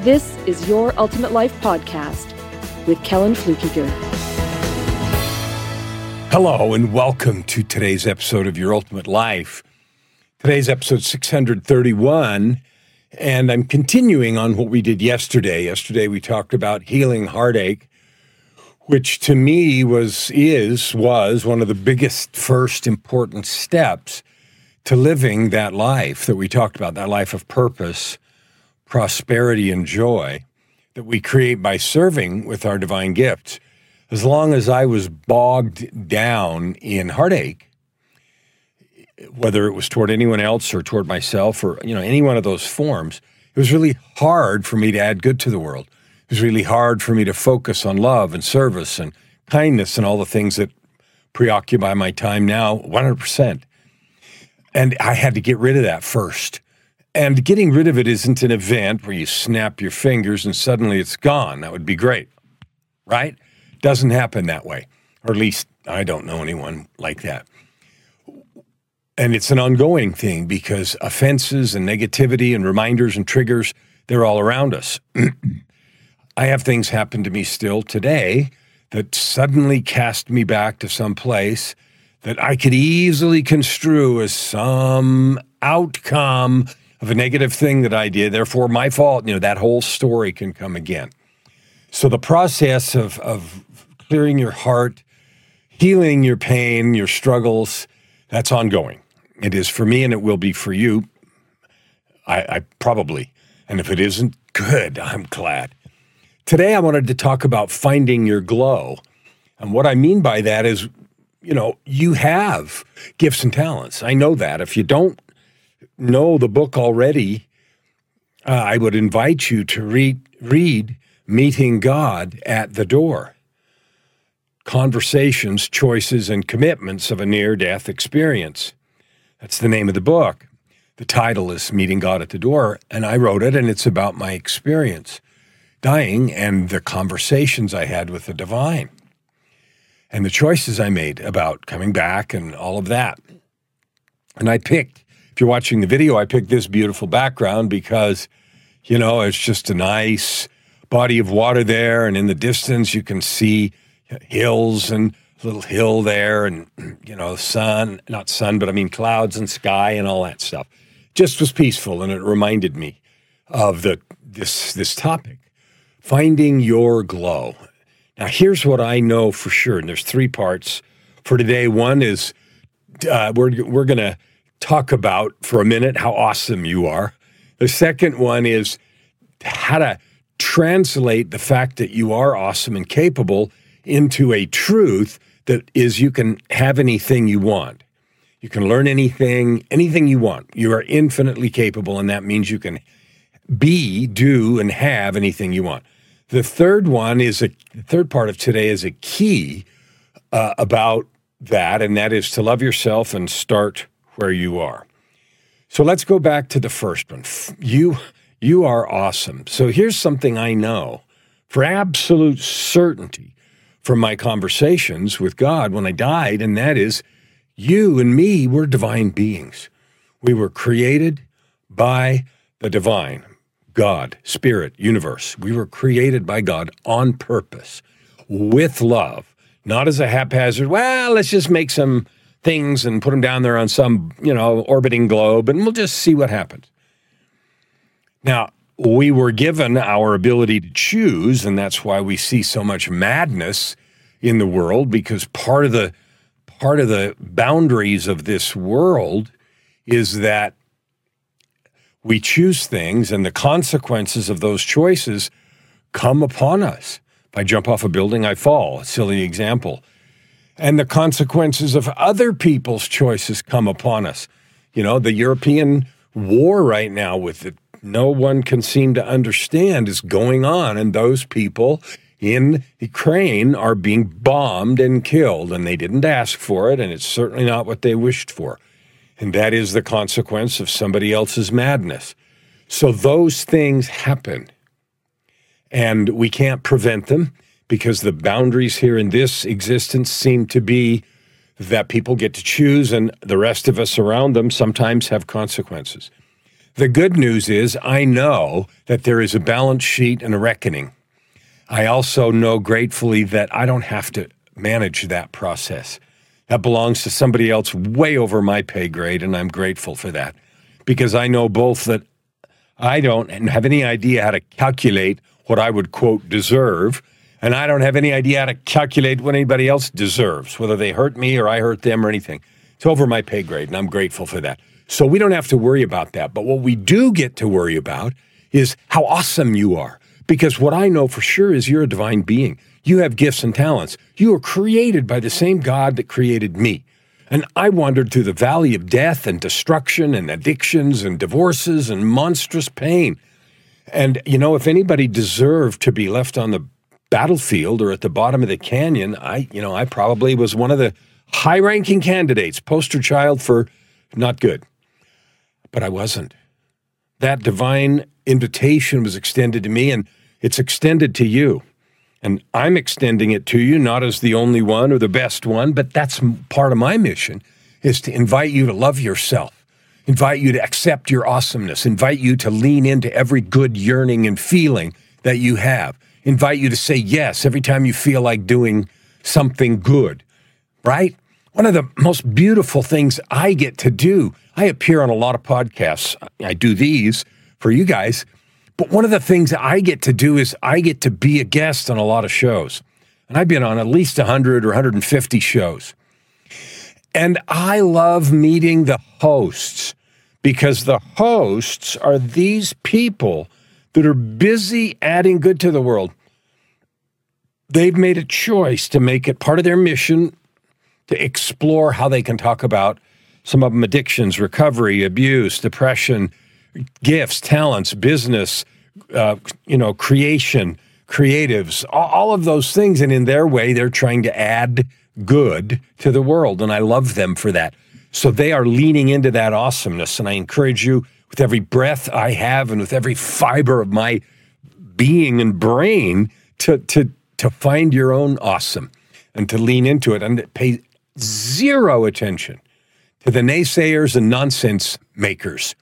This is Your Ultimate Life Podcast with Kellen Fluckiger. Hello, and welcome to today's episode of Your Ultimate Life. Today's episode 631, and I'm continuing on what we did yesterday. Yesterday, we talked about healing heartache, which to me was, is, was one of the biggest first important steps to living that life that we talked about, that life of purpose, prosperity, and joy that we create by serving with our divine gifts as long as I was bogged down in heartache, whether it was toward anyone else or toward myself or you know any one of those forms, it was really hard for me to add good to the world. It was really hard for me to focus on love and service and kindness and all the things that preoccupy my time now 100%. And I had to get rid of that first. And getting rid of it isn't an event where you snap your fingers and suddenly it's gone. That would be great, right? Doesn't happen that way. Or at least I don't know anyone like that. And it's an ongoing thing because offenses and negativity and reminders and triggers, they're all around us. I have things happen to me still today that suddenly cast me back to some place that I could easily construe as some outcome of a negative thing that I did. Therefore, my fault. You know, that whole story can come again. So the process of, of clearing your heart, healing your pain, your struggles, that's ongoing. It is for me and it will be for you. I, I probably. And if it isn't, good. I'm glad. Today, I wanted to talk about finding your glow. And what I mean by that is, you know, you have gifts and talents. I know that. If you don't know the book already, uh, I would invite you to read, read Meeting God at the Door Conversations, Choices, and Commitments of a Near Death Experience. That's the name of the book. The title is Meeting God at the Door, and I wrote it, and it's about my experience dying and the conversations I had with the divine and the choices I made about coming back and all of that. And I picked, if you're watching the video, I picked this beautiful background because, you know, it's just a nice body of water there. And in the distance, you can see hills and a little hill there and, you know, sun, not sun, but I mean clouds and sky and all that stuff. Just was peaceful. And it reminded me of the, this, this topic finding your glow. Now, here's what I know for sure, and there's three parts for today. One is uh, we're we're going to talk about for a minute how awesome you are. The second one is how to translate the fact that you are awesome and capable into a truth that is you can have anything you want. You can learn anything, anything you want. You are infinitely capable, and that means you can be, do, and have anything you want. The third one is a third part of today is a key uh, about that, and that is to love yourself and start where you are. So let's go back to the first one. You you are awesome. So here's something I know for absolute certainty from my conversations with God when I died, and that is you and me were divine beings. We were created by the divine. God, Spirit, universe. We were created by God on purpose with love, not as a haphazard, well, let's just make some things and put them down there on some, you know, orbiting globe and we'll just see what happens. Now, we were given our ability to choose, and that's why we see so much madness in the world because part of the part of the boundaries of this world is that we choose things and the consequences of those choices come upon us. If I jump off a building, I fall. Silly example. And the consequences of other people's choices come upon us. You know, the European war right now with the no one can seem to understand is going on. And those people in Ukraine are being bombed and killed, and they didn't ask for it, and it's certainly not what they wished for. And that is the consequence of somebody else's madness. So those things happen, and we can't prevent them because the boundaries here in this existence seem to be that people get to choose, and the rest of us around them sometimes have consequences. The good news is, I know that there is a balance sheet and a reckoning. I also know gratefully that I don't have to manage that process. That belongs to somebody else way over my pay grade, and I'm grateful for that because I know both that I don't have any idea how to calculate what I would quote deserve, and I don't have any idea how to calculate what anybody else deserves, whether they hurt me or I hurt them or anything. It's over my pay grade, and I'm grateful for that. So we don't have to worry about that. But what we do get to worry about is how awesome you are. Because what I know for sure is you're a divine being. You have gifts and talents. You were created by the same God that created me. And I wandered through the valley of death and destruction and addictions and divorces and monstrous pain. And, you know, if anybody deserved to be left on the battlefield or at the bottom of the canyon, I, you know, I probably was one of the high ranking candidates, poster child for not good but I wasn't. That divine invitation was extended to me, and it's extended to you. And I'm extending it to you, not as the only one or the best one, but that's part of my mission is to invite you to love yourself, invite you to accept your awesomeness, invite you to lean into every good yearning and feeling that you have, invite you to say yes every time you feel like doing something good, right? One of the most beautiful things I get to do, I appear on a lot of podcasts. I do these for you guys. But one of the things I get to do is I get to be a guest on a lot of shows. And I've been on at least 100 or 150 shows. And I love meeting the hosts because the hosts are these people that are busy adding good to the world. They've made a choice to make it part of their mission to explore how they can talk about some of them addictions, recovery, abuse, depression, gifts, talents, business, uh, you know, creation, creatives, all, all of those things. And in their way, they're trying to add good to the world. And I love them for that. So they are leaning into that awesomeness. And I encourage you with every breath I have and with every fiber of my being and brain to, to, to find your own awesome and to lean into it and pay zero attention to the naysayers and nonsense makers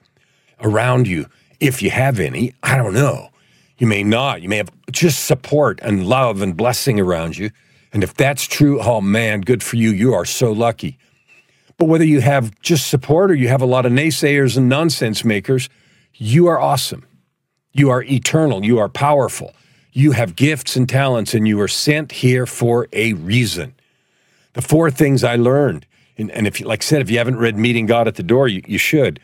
around you. If you have any, I don't know. You may not. You may have just support and love and blessing around you. And if that's true, oh man, good for you. You are so lucky. But whether you have just support or you have a lot of naysayers and nonsense makers, you are awesome. You are eternal. You are powerful. You have gifts and talents, and you are sent here for a reason. The four things I learned, and, and if like I said, if you haven't read Meeting God at the Door, you, you should.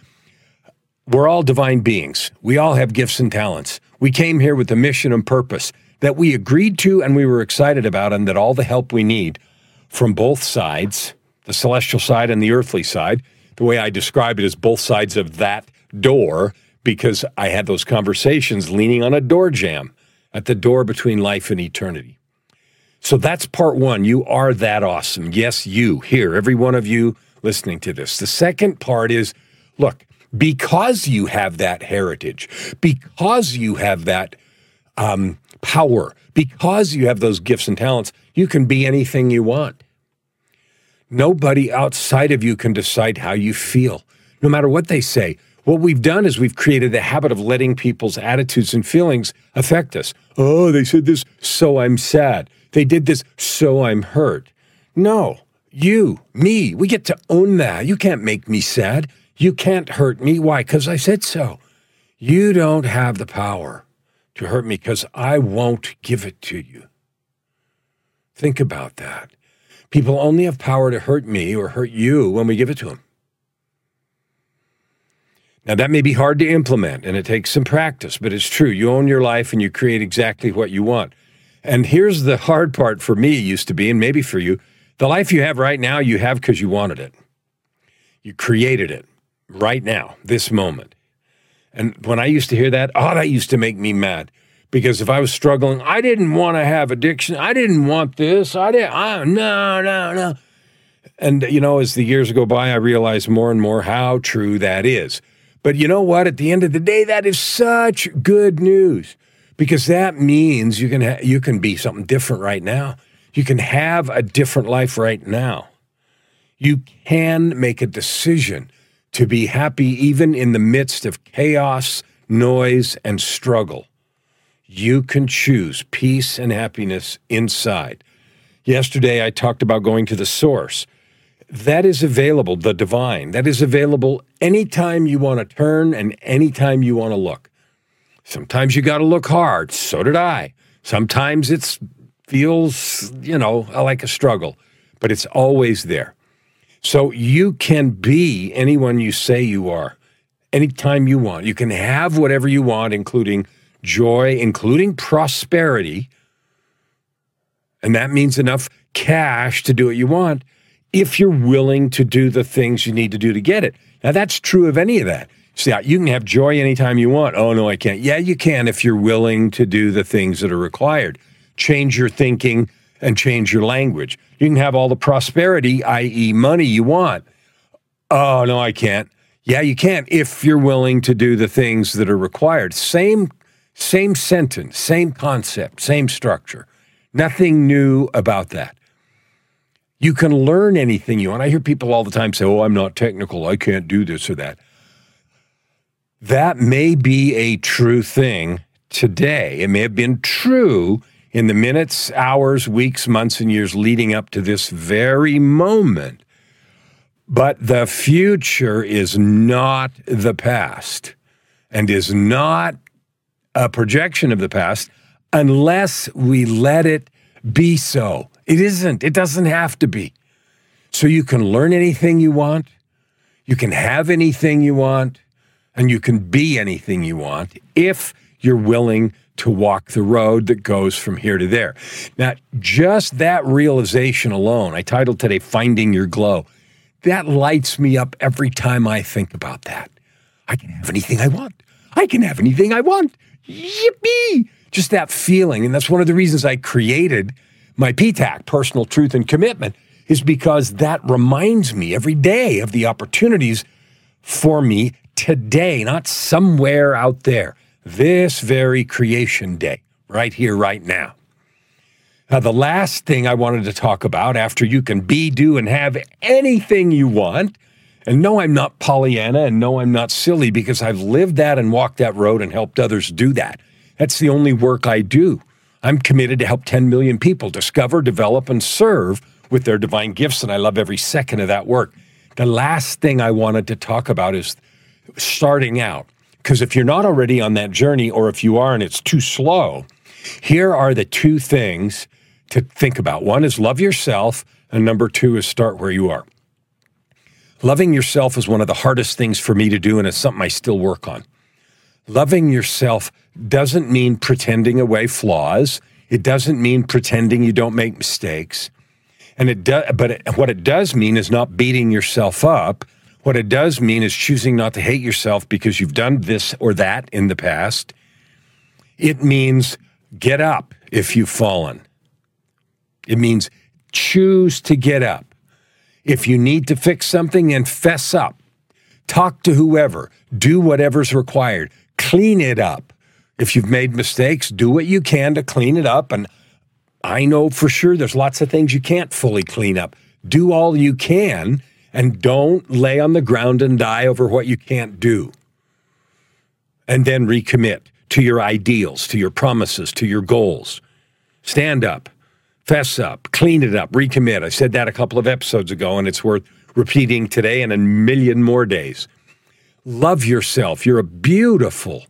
We're all divine beings. We all have gifts and talents. We came here with a mission and purpose that we agreed to and we were excited about, and that all the help we need from both sides, the celestial side and the earthly side, the way I describe it is both sides of that door, because I had those conversations leaning on a door jamb at the door between life and eternity. So that's part one. You are that awesome. Yes, you here, every one of you listening to this. The second part is look, because you have that heritage, because you have that um, power, because you have those gifts and talents, you can be anything you want. Nobody outside of you can decide how you feel, no matter what they say. What we've done is we've created the habit of letting people's attitudes and feelings affect us. Oh, they said this, so I'm sad. They did this, so I'm hurt. No, you, me, we get to own that. You can't make me sad. You can't hurt me. Why? Because I said so. You don't have the power to hurt me because I won't give it to you. Think about that. People only have power to hurt me or hurt you when we give it to them. Now, that may be hard to implement and it takes some practice, but it's true. You own your life and you create exactly what you want. And here's the hard part for me used to be, and maybe for you the life you have right now, you have because you wanted it. You created it right now, this moment. And when I used to hear that, oh, that used to make me mad because if I was struggling, I didn't want to have addiction. I didn't want this. I didn't. I, no, no, no. And you know, as the years go by, I realize more and more how true that is. But you know what? At the end of the day, that is such good news because that means you can ha- you can be something different right now. You can have a different life right now. You can make a decision to be happy even in the midst of chaos, noise, and struggle. You can choose peace and happiness inside. Yesterday, I talked about going to the source. That is available, the divine. That is available anytime you want to turn and anytime you want to look. Sometimes you got to look hard. So did I. Sometimes it feels, you know, like a struggle, but it's always there. So you can be anyone you say you are anytime you want. You can have whatever you want, including joy, including prosperity. And that means enough cash to do what you want if you're willing to do the things you need to do to get it. Now, that's true of any of that. See, you can have joy anytime you want. Oh, no, I can't. Yeah, you can if you're willing to do the things that are required. Change your thinking and change your language. You can have all the prosperity, i.e., money you want. Oh, no, I can't. Yeah, you can if you're willing to do the things that are required. Same same sentence, same concept, same structure. Nothing new about that. You can learn anything you want. I hear people all the time say, Oh, I'm not technical. I can't do this or that. That may be a true thing today. It may have been true in the minutes, hours, weeks, months, and years leading up to this very moment. But the future is not the past and is not a projection of the past unless we let it be so. It isn't. It doesn't have to be. So you can learn anything you want, you can have anything you want, and you can be anything you want if you're willing to walk the road that goes from here to there. Now, just that realization alone, I titled today Finding Your Glow, that lights me up every time I think about that. I can have anything I want. I can have anything I want. Yippee! Just that feeling. And that's one of the reasons I created my PTAC, personal truth and commitment, is because that reminds me every day of the opportunities for me today, not somewhere out there, this very creation day, right here, right now. Now, the last thing I wanted to talk about after you can be, do, and have anything you want, and no, I'm not Pollyanna, and no, I'm not silly because I've lived that and walked that road and helped others do that. That's the only work I do. I'm committed to help 10 million people discover, develop, and serve with their divine gifts, and I love every second of that work. The last thing I wanted to talk about is starting out. Because if you're not already on that journey, or if you are and it's too slow, here are the two things to think about. One is love yourself, and number two is start where you are. Loving yourself is one of the hardest things for me to do, and it's something I still work on. Loving yourself doesn't mean pretending away flaws. It doesn't mean pretending you don't make mistakes. And it does, but it, what it does mean is not beating yourself up. What it does mean is choosing not to hate yourself because you've done this or that in the past. It means get up if you've fallen. It means choose to get up. If you need to fix something, and fess up. Talk to whoever. Do whatever's required. Clean it up. If you've made mistakes, do what you can to clean it up. And I know for sure there's lots of things you can't fully clean up. Do all you can and don't lay on the ground and die over what you can't do. And then recommit to your ideals, to your promises, to your goals. Stand up, fess up, clean it up, recommit. I said that a couple of episodes ago, and it's worth repeating today and a million more days. Love yourself. You're a beautiful,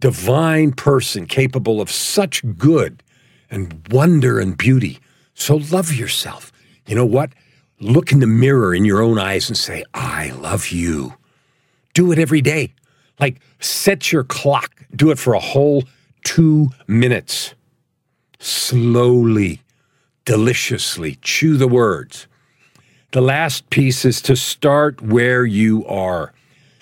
divine person capable of such good and wonder and beauty. So love yourself. You know what? Look in the mirror in your own eyes and say, I love you. Do it every day. Like set your clock, do it for a whole two minutes. Slowly, deliciously chew the words. The last piece is to start where you are.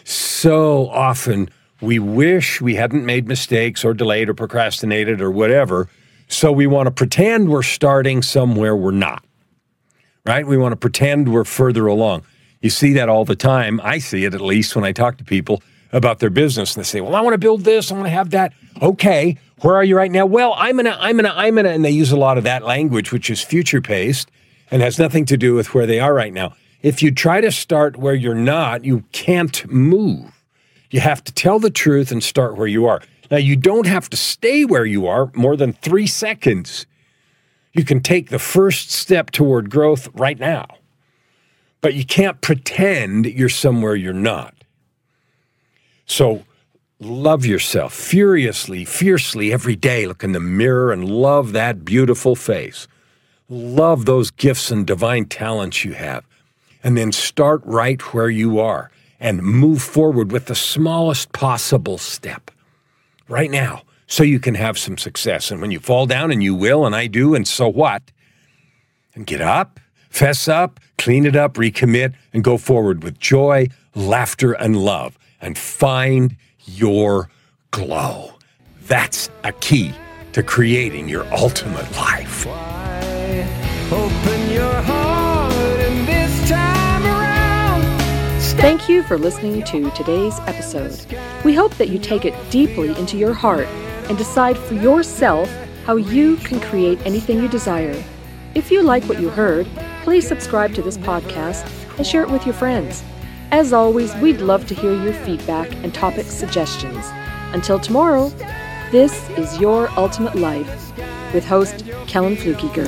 So often We wish we hadn't made mistakes or delayed or procrastinated or whatever. So we want to pretend we're starting somewhere we're not, right? We want to pretend we're further along. You see that all the time. I see it at least when I talk to people about their business and they say, Well, I want to build this, I want to have that. Okay, where are you right now? Well, I'm gonna, I'm gonna, I'm gonna, and they use a lot of that language, which is future paced and has nothing to do with where they are right now. If you try to start where you're not, you can't move. You have to tell the truth and start where you are. Now, you don't have to stay where you are more than three seconds. You can take the first step toward growth right now, but you can't pretend you're somewhere you're not. So, love yourself furiously, fiercely every day. Look in the mirror and love that beautiful face. Love those gifts and divine talents you have. And then start right where you are and move forward with the smallest possible step right now so you can have some success. And when you fall down, and you will, and I do, and so what? And get up, fess up, clean it up, recommit, and go forward with joy, laughter, and love, and find your glow. That's a key to creating your ultimate life. Thank you for listening to today's episode. We hope that you take it deeply into your heart and decide for yourself how you can create anything you desire. If you like what you heard, please subscribe to this podcast and share it with your friends. As always, we'd love to hear your feedback and topic suggestions. Until tomorrow, this is Your Ultimate Life with host Kellen Fluckiger.